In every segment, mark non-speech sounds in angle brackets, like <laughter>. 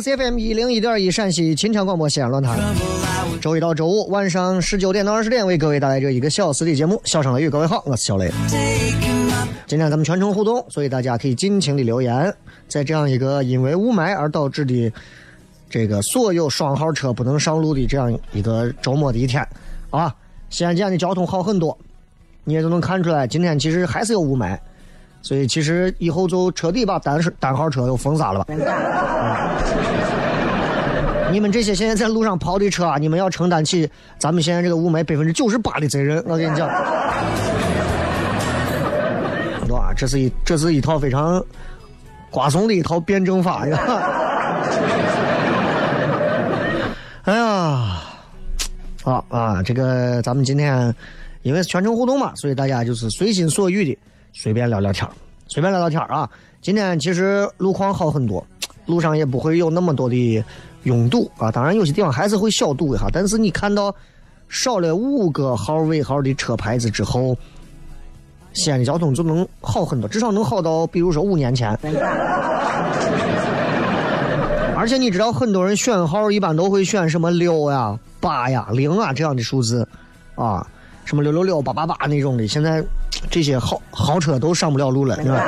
CFM 一零一点一陕西秦腔广播西安论坛。周一到周五晚上十九点到二十点为各位带来这一个小时的节目《笑声雷雨》。各位好，我是小雷。今天咱们全程互动，所以大家可以尽情的留言。在这样一个因为雾霾而导致的这个所有双号车不能上路的这样一个周末的一天啊，西安今天的交通好很多，你也都能看出来，今天其实还是有雾霾。所以其实以后就彻底把单是单号车都封杀了吧。你们这些现在在路上跑的车啊，你们要承担起咱们现在这个雾霾百分之九十八的责任。我跟你讲，哇，这是一这是一套非常瓜怂的一套辩证法呀。<laughs> 哎呀，好啊，这个咱们今天因为是全程互动嘛，所以大家就是随心所欲的。随便聊聊天随便聊聊天啊！今天其实路况好很多，路上也不会有那么多的拥堵啊。当然有些地方还是会小堵一下，但是你看到少了五个号尾号的车牌子之后，西安的交通就能好很多，至少能好到比如说五年前。<laughs> 而且你知道，很多人选号一般都会选什么六呀、八呀、零啊这样的数字啊。什么六六六八八八那种的，现在这些豪豪车都上不了路了，是吧？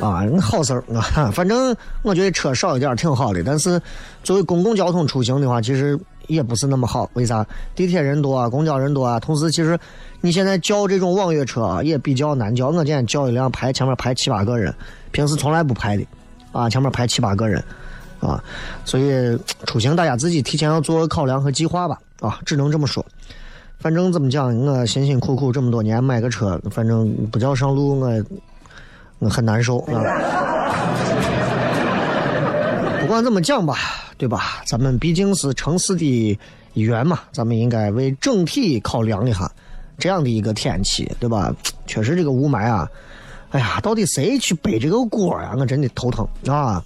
啊，好事儿啊！<laughs> 反正我觉得车少一点挺好的，但是作为公共交通出行的话，其实也不是那么好。为啥？地铁人多啊，公交人多啊。同时，其实你现在叫这种网约车啊，也比较难叫。我今天叫一辆排前面排七八个人，平时从来不排的，啊，前面排七八个人。啊，所以出行大家自己提前要做考量和计划吧。啊，只能这么说。反正怎么讲，我辛辛苦苦这么多年买个车，反正不叫上路，我我很难受啊。不管怎么讲吧，对吧？咱们毕竟是城市的一员嘛，咱们应该为整体考量一下这样的一个天气，对吧？确实这个雾霾啊，哎呀，到底谁去背这个锅呀？我真的头疼啊！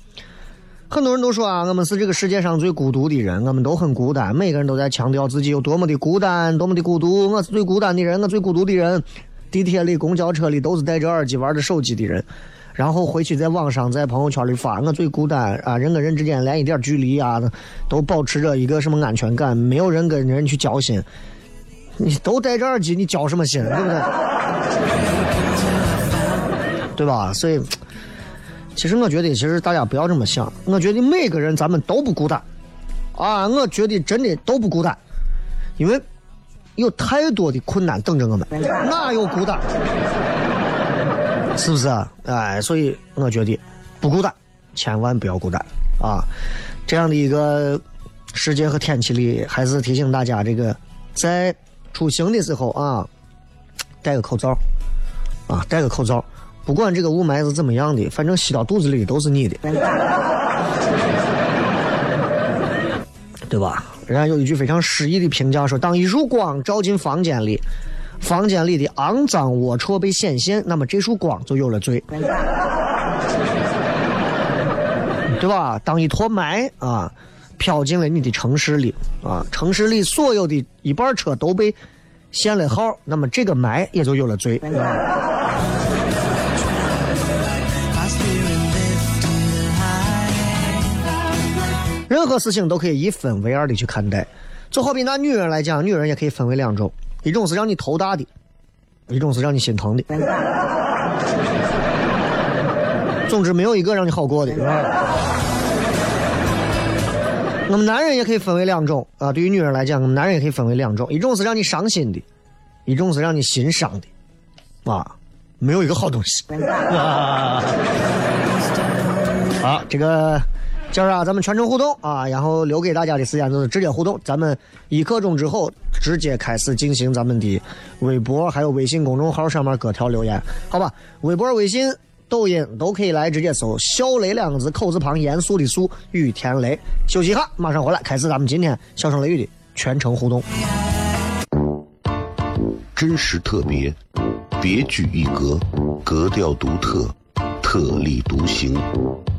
很多人都说啊，我们是这个世界上最孤独的人，我们都很孤单。每个人都在强调自己有多么的孤单，多么的孤独。我是最孤单的人，我最孤独的人。地铁里、公交车里都是戴着耳机玩着手机的人，然后回去在网上、在朋友圈里发我最孤单啊，人跟人之间连一点距离啊都保持着一个什么安全感，没有人跟人去交心。你都戴着耳机，你交什么心，对不对？对吧？所以。其实我觉得，其实大家不要这么想。我觉得每个人咱们都不孤单，啊，我觉得真的都不孤单，因为有太多的困难等着我们，哪有孤单？是不是？哎，所以我觉得不孤单，千万不要孤单啊！这样的一个世界和天气里，还是提醒大家，这个在出行的时候啊，戴个口罩啊，戴个口罩，不管这个雾霾是怎么样的，反正吸到肚子里都是你的，<laughs> 对吧？人家有一句非常诗意的评价说：“当一束光照进房间里，房间里的肮脏龌龊被显现，那么这束光就有了罪，<laughs> 对吧？当一坨霾啊飘进了你的城市里啊，城市里所有的一半车都被限了号，那么这个霾也就有了罪。”任何事情都可以一分为二的去看待，就好比拿女人来讲，女人也可以分为两种，一种是让你头大的，一种是让你心疼的。总之，没有一个让你好过的。那么男人也可以分为两种啊，对于女人来讲，我们男人也可以分为两种，一种是让你伤心的，一种是让你心伤的，啊，没有一个好东西。好，<laughs> 这个。今儿啊，咱们全程互动啊，然后留给大家的时间就是直接互动。咱们一刻钟之后直接开始进行咱们的微博还有微信公众号上面各条留言，好吧？微博、微信、抖音都可以来直接搜“小雷”两个字，口字旁，严肃的肃，雨田雷。休息一下，马上回来开始咱们今天笑声雷雨的全程互动。真实特别，别具一格，格调独特，特立独行。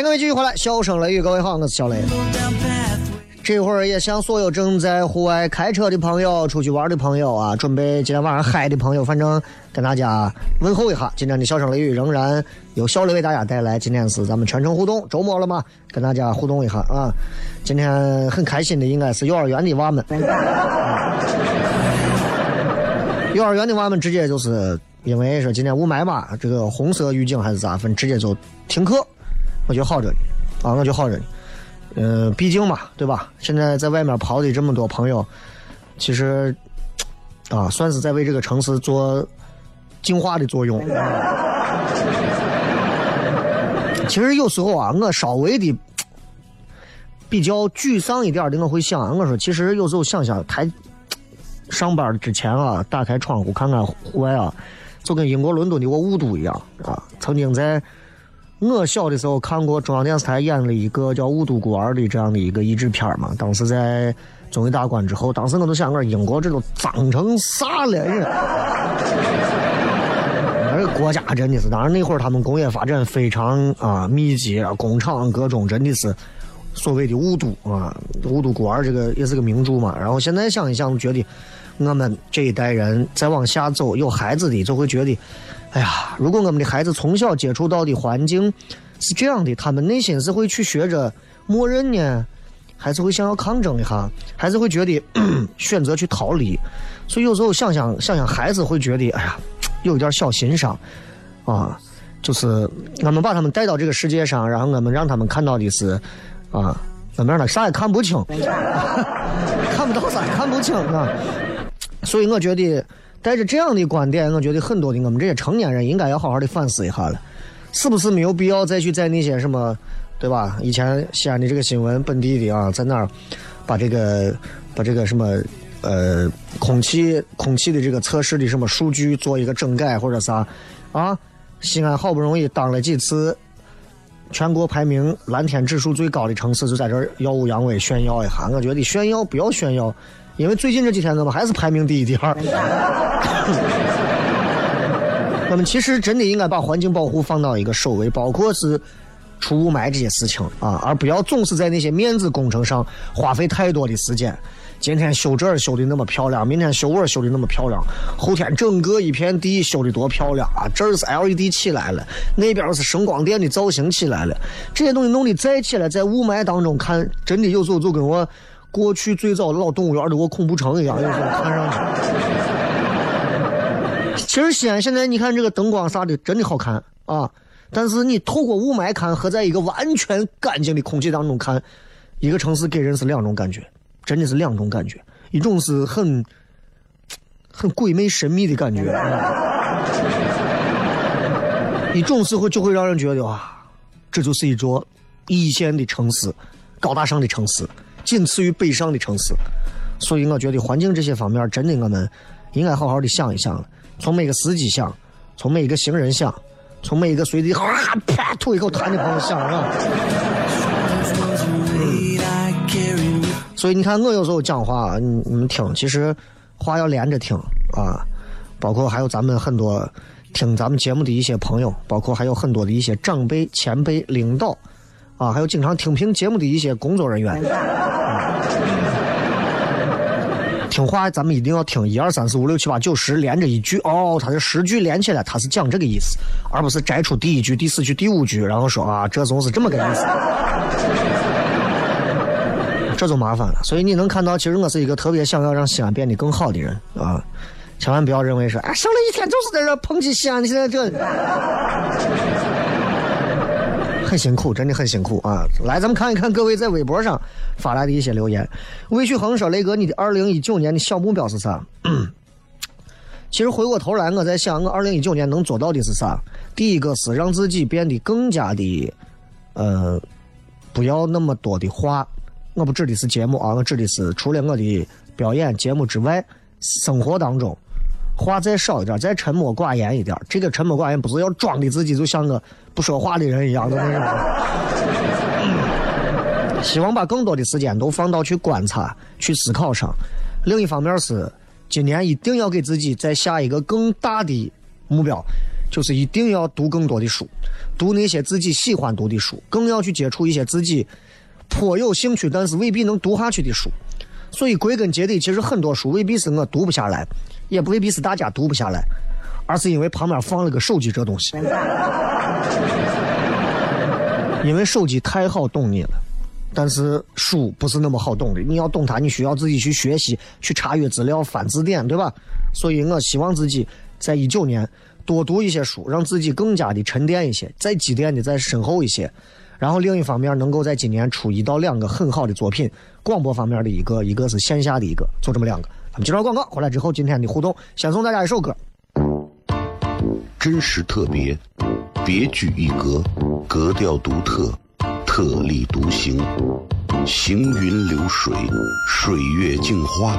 迎各位继续回来，笑声雷雨，各位好，我是小雷。这会儿也向所有正在户外开车的朋友、出去玩的朋友啊，准备今天晚上嗨的朋友，反正跟大家问候一下。今天的笑声雷雨仍然有小雷为大家带来。今天是咱们全程互动，周末了嘛，跟大家互动一下啊。今天很开心的应该是幼儿园的娃们，幼儿园的娃们直接就是因为说今天雾霾嘛，这个红色预警还是咋分，直接就停课。我就好着呢，啊，我就好着呢。嗯，毕竟嘛，对吧？现在在外面跑的这么多朋友，其实啊，算是在为这个城市做净化的作用。其实有时候啊，我稍微的比较沮丧一点的，我会想，我说，其实有时候想想，台上班之前啊，打开窗户看看户外啊，就跟英国伦敦的我雾都一样啊。曾经在。我小的时候看过中央电视台演了一个叫《雾都孤儿》的这样的一个译制片嘛，当时在综艺大观之后，当时我都想，我说英国这都脏成啥了？这国家真的是，当然那会儿他们工业发展非常啊密集啊，工厂各种真的是所谓的雾都啊，《雾都孤儿》这个也是个名著嘛。然后现在想一想，觉得我们这一代人再往下走，有孩子的就会觉得。哎呀，如果我们的孩子从小接触到的环境是这样的，他们内心是会去学着默认呢，还是会想要抗争一下，还是会觉得 <clears throat> 选择去逃离？所以有时候想想想想，孩子会觉得，哎呀，有一点小心伤。啊，就是我们把他们带到这个世界上，然后我们让他们看到的是啊，怎么样呢？啥也看不清，<laughs> 看不到啥，看不清啊。所以我觉得带着这样的观点，我觉得很多的我们这些成年人应该要好好的反思一下了，是不是没有必要再去在那些什么，对吧？以前西安的这个新闻，本地的啊，在那儿把这个把这个什么。呃，空气空气的这个测试的什么数据做一个整改或者啥，啊，西安好不容易当了几次全国排名蓝天指数最高的城市，就在这耀武扬威炫耀一下。我觉得炫耀不要炫耀，因为最近这几天我们还是排名第一第二。<laughs> 我们其实真的应该把环境保护放到一个首位，包括是除雾霾这些事情啊，而不要总是在那些面子工程上花费太多的时间。今天修这儿修的那么漂亮，明天修那儿修的那么漂亮，后天整个一片地修的多漂亮啊！这儿是 LED 起来了，那边是声光电的造型起来了，这些东西弄的再起来，在雾霾当中看，真的有时候就跟我过去最早老动物园的我恐怖城一样，有时候看上去。其实西安现在你看这个灯光啥的真的好看啊，但是你透过雾霾看和在一个完全干净的空气当中看，一个城市给人是两种感觉。真的是两种感觉，一种是很很鬼魅神秘的感觉，一种是会就会让人觉得啊，这就是一座一线的城市，高大上的城市，仅次于北上的城市。所以我觉得环境这些方面，真的我们应该好好的想一想了。从每个司机想，从每一个行人想，从每一个随地哈啪吐一口痰的朋友想啊。所以你看，我有时候讲话，你你们听，其实话要连着听啊。包括还有咱们很多听咱们节目的一些朋友，包括还有很多的一些长辈、前辈、领导啊，还有经常听评节目的一些工作人员。听话，咱们一定要听一二三四五六七八九十连着一句哦，它是十句连起来，它是讲这个意思，而不是摘出第一句、第四句、第五句，然后说啊，这总是这么个意思。这就麻烦了，所以你能看到，其实我是一个特别想要让西安变得更好的人啊！千万不要认为说，哎，上了一天就是在这抨击西安，现在这很辛苦，真的很辛苦啊！来，咱们看一看各位在微博上发来的一些留言。魏旭恒说：“雷哥，你的二零一九年的小目标是啥？” <clears throat> 其实回过头来，我在想，我二零一九年能做到的是啥？第一个是让自己变得更加的，呃，不要那么多的话。我不指的是节目啊，我指的是除了我的表演节目之外，生活当中话再少一点，再沉默寡言一点。这个沉默寡言不是要装的自己就像个不说话的人一样的那种。希望把更多的时间都放到去观察、去思考上。另一方面是，今年一定要给自己再下一个更大的目标，就是一定要读更多的书，读那些自己喜欢读的书，更要去接触一些自己。颇有兴趣，但是未必能读下去的书，所以归根结底，其实很多书未必是我读不下来，也不未必是大家读不下来，而是因为旁边放了个手机这东西，<laughs> 因为手机太好懂你了，但是书不是那么好懂的，你要懂它，你需要自己去学习，去查阅资料，翻字典，对吧？所以我希望自己在一九年多读一些书，让自己更加的沉淀一些，再积淀的再深厚一些。然后另一方面，能够在今年出一到两个很好的作品，广播方面的一个，一个是线下的一个，就这么两个。咱们接着广告，回来之后今天的互动，先送大家一首歌。真实特别，别具一格，格调独特，特立独行，行云流水，水月镜花，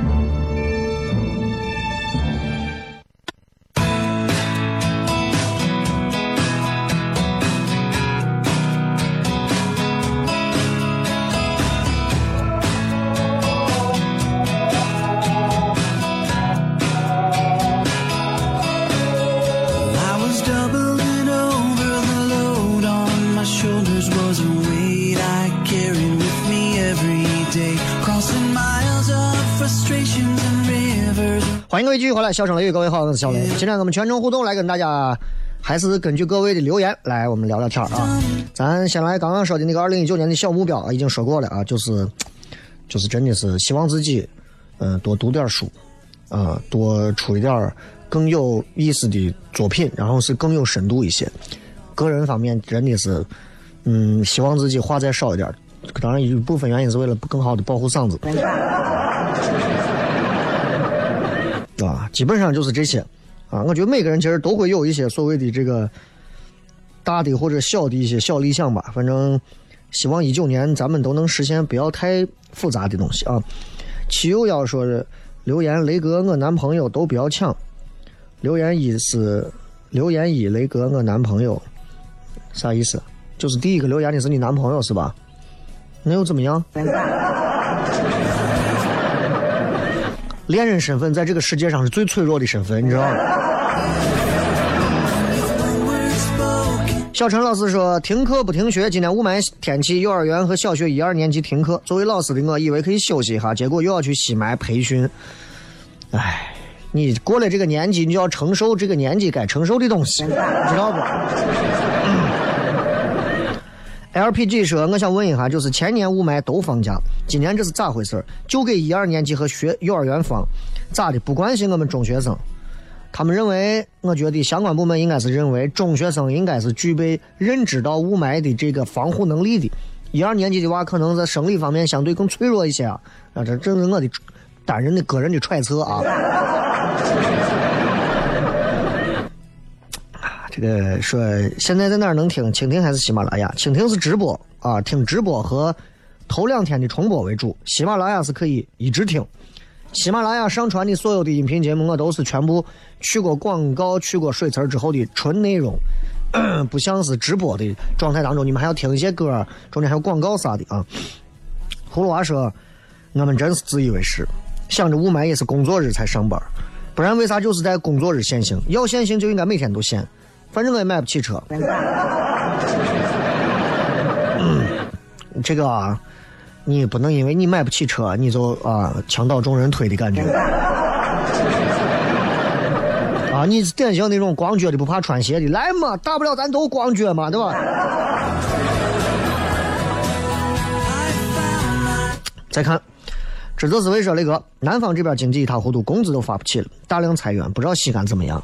欢迎各位继续回来，笑声雷雨，各位好，我是小雷。今天我们全程互动来跟大家，还是根据各位的留言来我们聊聊天啊。咱先来刚刚说的那个二零一九年的小目标啊，已经说过了啊，就是就是真的是希望自己嗯、呃多读点书啊、多出一点更有意思的作品，然后是更有深度一些。个人方面真的是嗯，希望自己话再少一点。当然，一部分原因是为了更好的保护嗓子。啊，基本上就是这些啊。我觉得每个人其实都会有一些所谓的这个大的或者小的一些小理想吧。反正希望一九年咱们都能实现不要太复杂的东西啊。七友要说的留言：雷哥，我男朋友都不要抢。留言一是留言一，雷哥，我男朋友啥意思？就是第一个留言的是你男朋友是吧？那又怎么样？恋人身份在这个世界上是最脆弱的身份，你知道吗？小陈老师说停课不停学，今天雾霾天气，幼儿园和小学一二年级停课。作为老师的我，以为可以休息一下，结果又要去西霾培训。唉，你过了这个年纪，你就要承受这个年纪该承受的东西，知道不？LPG 说：“我想问一下，就是前年雾霾都放假，今年这是咋回事？就给一二年级和学幼儿园放，咋的？不关心我们中学生？他们认为，我觉得相关部门应该是认为中学生应该是具备认知到雾霾的这个防护能力的。一二年级的娃可能在生理方面相对更脆弱一些啊。啊，这这是我的单人的个人的揣测啊。”这个说现在在哪儿能听？蜻蜓还是喜马拉雅？蜻蜓是直播啊，听直播和头两天的重播为主。喜马拉雅是可以一直听。喜马拉雅上传的所有 <coughs> 的音频节目，我都是全部去过广告、去过水词之后的纯内容，不像是直播的状态当中，你们还要听一些歌，中间还有广告啥的啊。葫芦娃说：“我们真是自以为是，想着雾霾也是工作日才上班，不然为啥就是在工作日限行？要限行就应该每天都限。”反正我也买不起车。这个啊，你不能因为你买不起车，你就啊墙倒众人推的感觉。啊，你是典型那种光脚的不怕穿鞋的，来嘛，大不了咱都光脚嘛，对吧？再看，这则思维说那个南方这边经济一塌糊涂，工资都发不起了，大量裁员，不知道西安怎么样。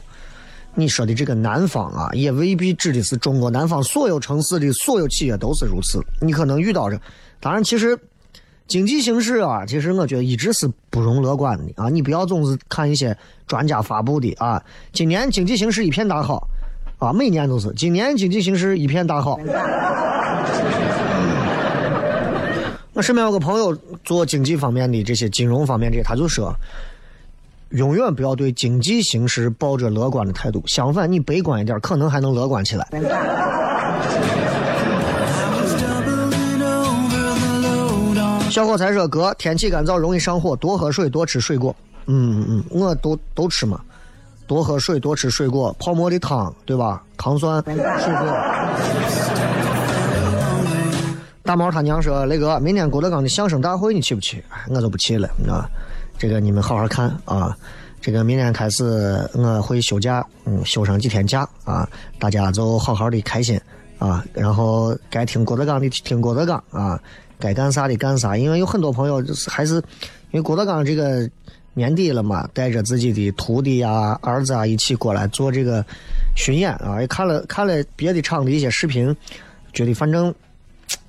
你说的这个南方啊，也未必指的是中国南方所有城市的所有企业都是如此。你可能遇到着，当然，其实经济形势啊，其实我觉得一直是不容乐观的啊。你不要总是看一些专家发布的啊。今年经济形势一片大好啊，每年都是。今年经济形势一片大好。<laughs> 我身边有个朋友做经济方面的这些金融方面这些，他就说。永远不要对经济形势抱着乐观的态度，相反，你悲观一点，可能还能乐观起来。<laughs> 小伙才说：“哥，天气干燥容易上火，多喝水，多吃水果。”嗯嗯嗯，我都都吃嘛，多喝水，多吃水果，泡沫的汤，对吧？糖酸水果。大毛他娘说：“雷哥，明天郭德纲的相声大会你去不去？”我就不去了，你知道吧？这个你们好好看啊！这个明天开始我会休假，嗯，休上几天假啊！大家就好好的开心啊！然后该听郭德纲的听郭德纲啊，该干啥的干啥。因为有很多朋友就是还是因为郭德纲这个年底了嘛，带着自己的徒弟呀、儿子啊一起过来做这个巡演啊，也看了看了别的厂的一些视频，觉得反正，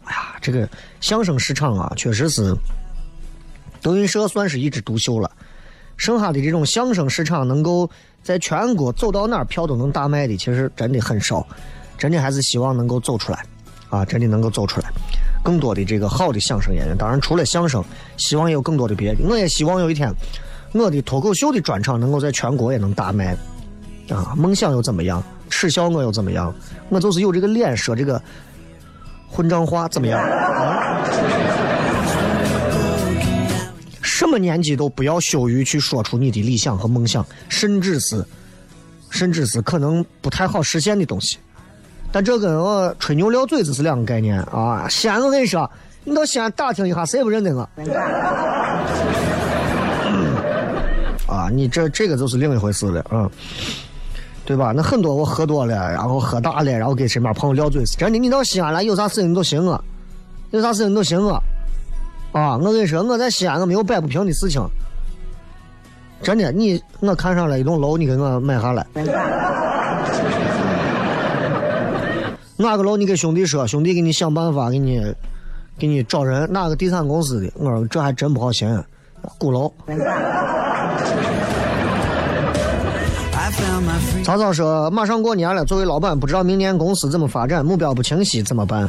哎呀，这个相声市场啊，确实是德云社算是一枝独秀了。剩下的这种相声市场能够在全国走到哪儿票都能大卖的，其实真的很少。真的还是希望能够走出来，啊，真的能够走出来，更多的这个好的相声演员。当然，除了相声，希望有更多的别的。我也希望有一天，我的脱口秀的专场能够在全国也能大卖。啊，梦想又怎么样？耻笑我又怎么样？我就是有这个脸说这个混账话，怎么样？什么年纪都不要羞于去说出你的理想和梦想，甚至是，甚至是可能不太好实现的东西。但这跟我吹牛撂嘴子是两个概念啊！西安，我跟你说，你到西安打听一下，谁不认得我？<coughs> 啊，你这这个就是另一回事了，嗯，对吧？那很多我喝多了，然后喝大了，然后给身边朋友撂嘴子。真的，你到西安来，有啥事情你都寻我，有啥事情你都寻我。啊，我跟你说，我在西安我没有摆不平的事情。真的，你我看上了一栋楼，你给我买下来。<laughs> 哪个楼你给兄弟说，兄弟给你想办法，给你给你找人。哪个地产公司的？我说这还真不好寻，鼓楼。曹操说：“马上过年了，作为老板，不知道明年公司怎么发展，目标不清晰，怎么办？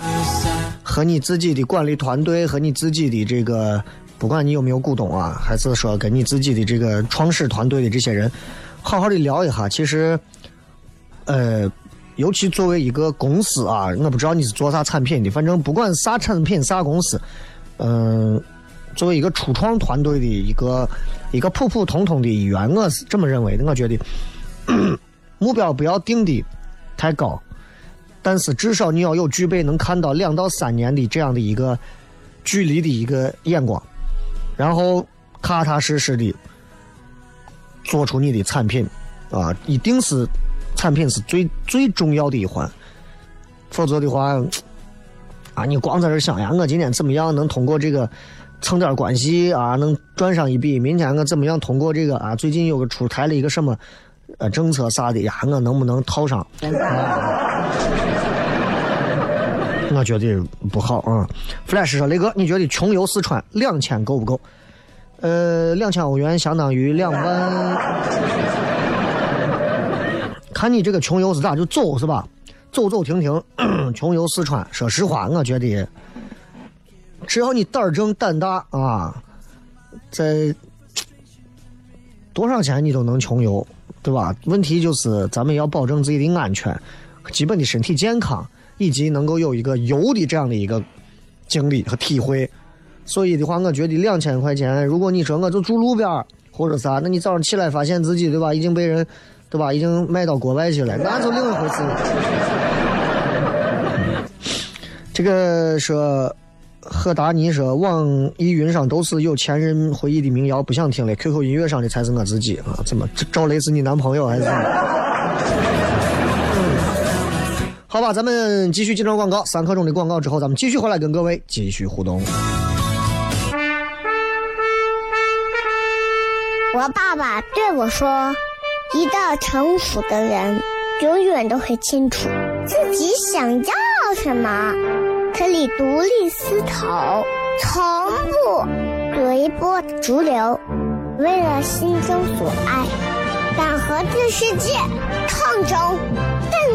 和你自己的管理团队，和你自己的这个，不管你有没有股东啊，还是说跟你自己的这个创始团队的这些人，好好的聊一下。其实，呃，尤其作为一个公司啊，我不知道你是做啥产品的，反正不管啥产品啥公司，嗯、作为一个初创团队的一个一个普普通通的一员，我是这么认为的。我觉得。<coughs> ”目标不要定的太高，但是至少你要有具备能看到两到三年的这样的一个距离的一个眼光，然后踏踏实实的做出你的产品啊，一定是产品是最最重要的一环，否则的话，啊，你光在这想呀，我今天怎么样能通过这个蹭点关系啊，能赚上一笔，明天我怎么样通过这个啊，最近有个出台了一个什么。呃，政策啥的呀，我能不能套上？<laughs> 我觉得不好啊。Flash 说：“雷哥，你觉得穷游四川两千够不够？呃，两千欧元相当于两万。看你这个穷游是咋就走是吧？走走停停，穷游四川。说实话，我觉得只要你胆儿正胆大啊，在多少钱你都能穷游。”对吧？问题就是咱们要保证自己的安全、基本的身体健康，以及能够有一个游的这样的一个经历和体会。所以的话，我觉得两千块钱，如果你说我就住路边或者啥，那你早上起来发现自己对吧，已经被人对吧，已经卖到国外去了，那就另一回事。这个说。赫达尼说：“网易云上都是有前任回忆的民谣，不想听了。QQ 音乐上的才是我自己啊！怎么赵雷是你男朋友还是？”好吧，咱们继续进入广告，三刻钟的广告之后，咱们继续回来跟各位继续互动。我爸爸对我说：“一个成熟的人，永远都会清楚自己想要什么。”可以独立思考，从不随波逐流，为了心中所爱，敢和这世界抗争。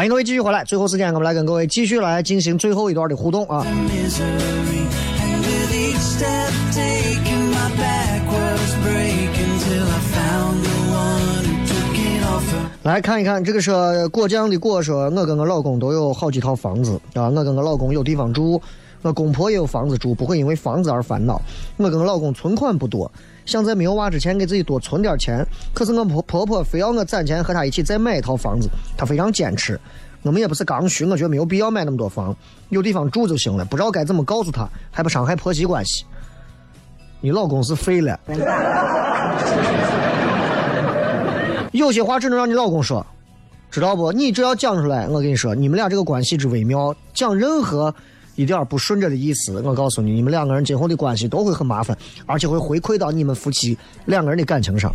欢迎各位继续回来，最后时间我们来跟各位继续来进行最后一段的互动啊。来看一看，这个是过江的过说，我跟我老公都有好几套房子啊，我跟我老公有地方住，我公婆也有房子住，不会因为房子而烦恼。我跟我老公存款不多，想在没有娃之前给自己多存点钱，可是我婆婆婆非要我攒钱和她一起再买一套房子，她非常坚持。我们也不是刚需，我觉得没有必要买那么多房，有地方住就行了。不知道该怎么告诉她，还不伤害婆媳关系。你老公是废了。有些话只能让你老公说，知道不？你只要讲出来，我跟你说，你们俩这个关系之微妙，讲任何一点不顺着的意思，我告诉你，你们两个人今后的关系都会很麻烦，而且会回馈到你们夫妻两个人的感情上。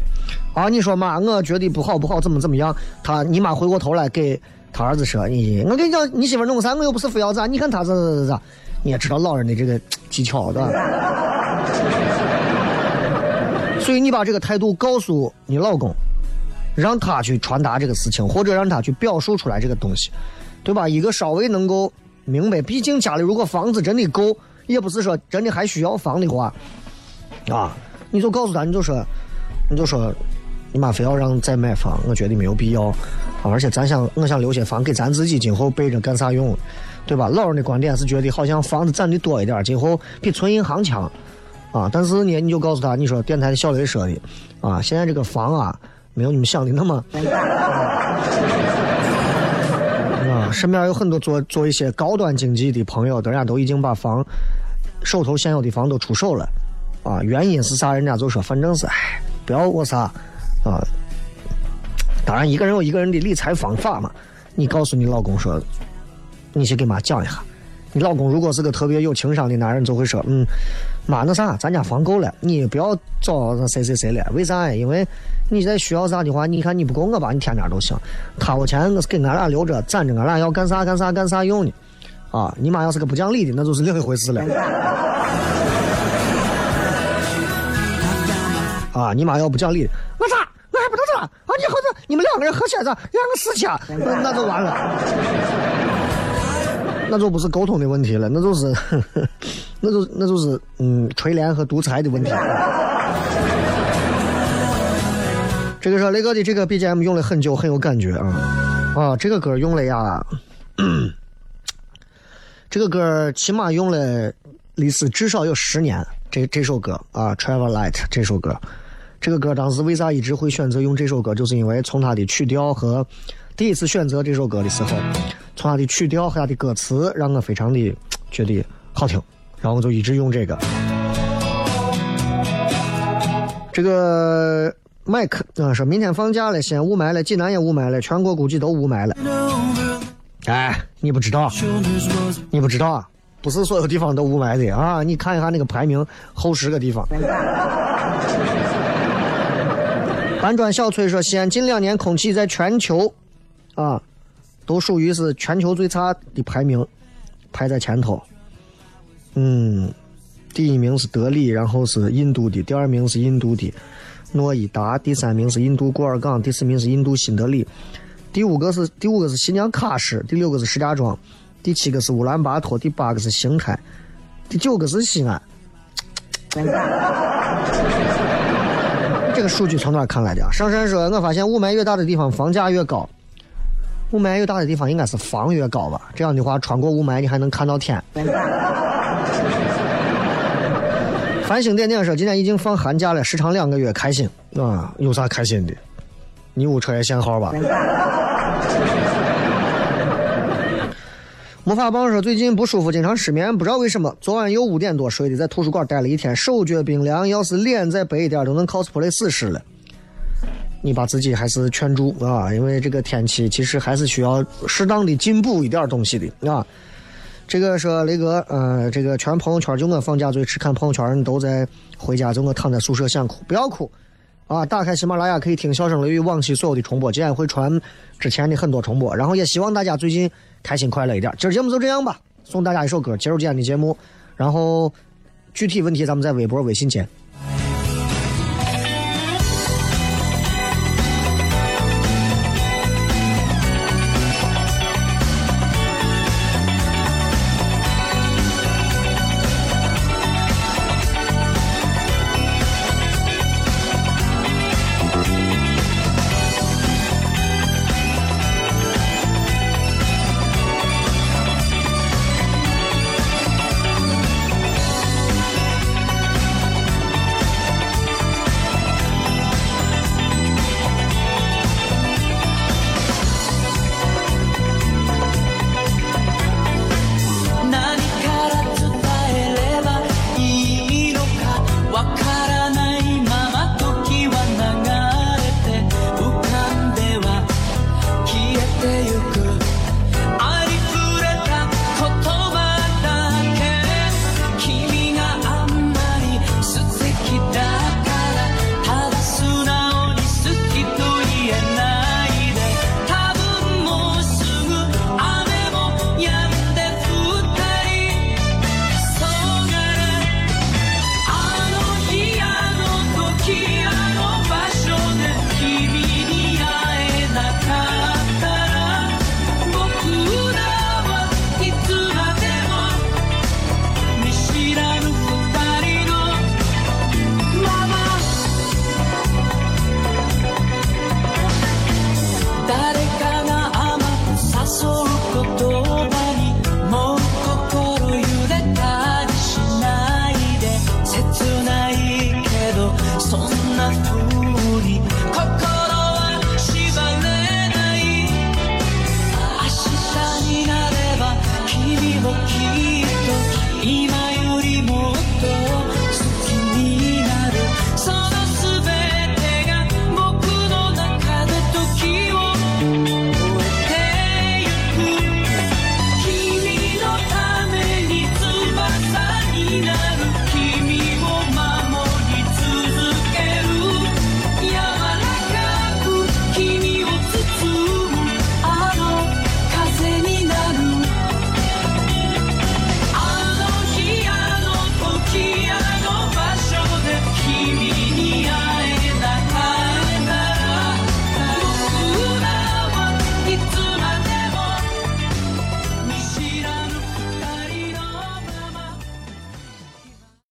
啊，你说妈，我觉得不好不好，怎么怎么样？他你妈回过头来给他儿子说，你我跟你讲，你媳妇弄啥？我又不是非要咋？你看他咋咋咋咋？你也知道老人的这个技巧的。所以你把这个态度告诉你老公，让他去传达这个事情，或者让他去表述出来这个东西，对吧？一个稍微能够明白，毕竟家里如果房子真的够，也不是说真的还需要房的话，啊，你就告诉他，你就说，你就说，你妈非要让再买房，我觉得没有必要，啊，而且咱想，我想留些房给咱自己今后备着干啥用，对吧？老人的观点是觉得好像房子攒的多一点，今后比存银行强。啊，但是呢，你就告诉他，你说电台的小雷说的，啊，现在这个房啊，没有你们想的那么，身边有很多做做一些高端经济的朋友，人家都已经把房手头现有的房都出手了，啊，原因是啥？人家就说，反正是，哎，不要我啥，啊，当然一个人有一个人的理财方法嘛，你告诉你老公说，你去给妈讲一下。你老公如果是个特别有情商的男人，就会说：“嗯，妈，那啥，咱家房够了，你不要找谁谁谁了。为啥？因为你在需要啥的话，你看你不够，我帮你添点都行。他我钱我是给俺俩留着，攒着俺俩要干啥干啥干啥用呢。啊，你妈要是个不讲理的，那就是另一回事了。啊，你妈要不讲理，我咋我还不能咋啊？你后头你们两个人合起来咋？两个死掐，那那就完了。”那就不是沟通的问题了，那就是，那就那就是嗯，垂帘和独裁的问题。这个是雷哥的这个 BGM 用了很久，很有感觉啊啊！这个歌用了呀，这个歌起码用了历史至少有十年。这这首歌啊，《Travel Light》这首歌，这个歌当时为啥一直会选择用这首歌，就是因为从它的曲调和。第一次选择这首歌的时候，从它的曲调和它的歌词，让我非常的觉得好听，然后我就一直用这个。这个麦克啊，说明天放假了，西安雾霾了，济南也雾霾了，全国估计都雾霾了。哎，你不知道，你不知道，不是所有地方都雾霾的啊！你看一下那个排名后十个地方。搬砖小崔说，西安近两年空气在全球。啊，都属于是全球最差的排名，排在前头。嗯，第一名是德里，然后是印度的，第二名是印度的诺伊达，第三名是印度古尔岗，第四名是印度新德里，第五个是第五个是新疆喀什，第六个是石家庄，第七个是乌兰巴托，第八个是邢台，第九个是西安。这个数据从哪看来的啊？上山说，我发现雾霾越大的地方，房价越高。雾霾越大的地方，应该是房越高吧？这样的话，穿过雾霾，你还能看到天。繁星点点说，今天已经放寒假了，时长两个月，开心啊！有啥开心的？你屋车也限号吧？<laughs> 魔法棒说，最近不舒服，经常失眠，不知道为什么。昨晚又五点多睡的，在图书馆待了一天，手脚冰凉，要是脸再白一点，都能 cosplay 死尸了。你把自己还是劝住啊，因为这个天气其实还是需要适当的进补一点东西的啊。这个说雷哥，呃，这个全朋友圈就我放假最迟看朋友圈人都在回家，就我躺在宿舍想哭，不要哭啊！打开喜马拉雅可以听笑声雷雨往期所有的重播，今天会传之前的很多重播，然后也希望大家最近开心快乐一点。今儿节目就这样吧，送大家一首歌，结束今天的节目，然后具体问题咱们在微博、微信见。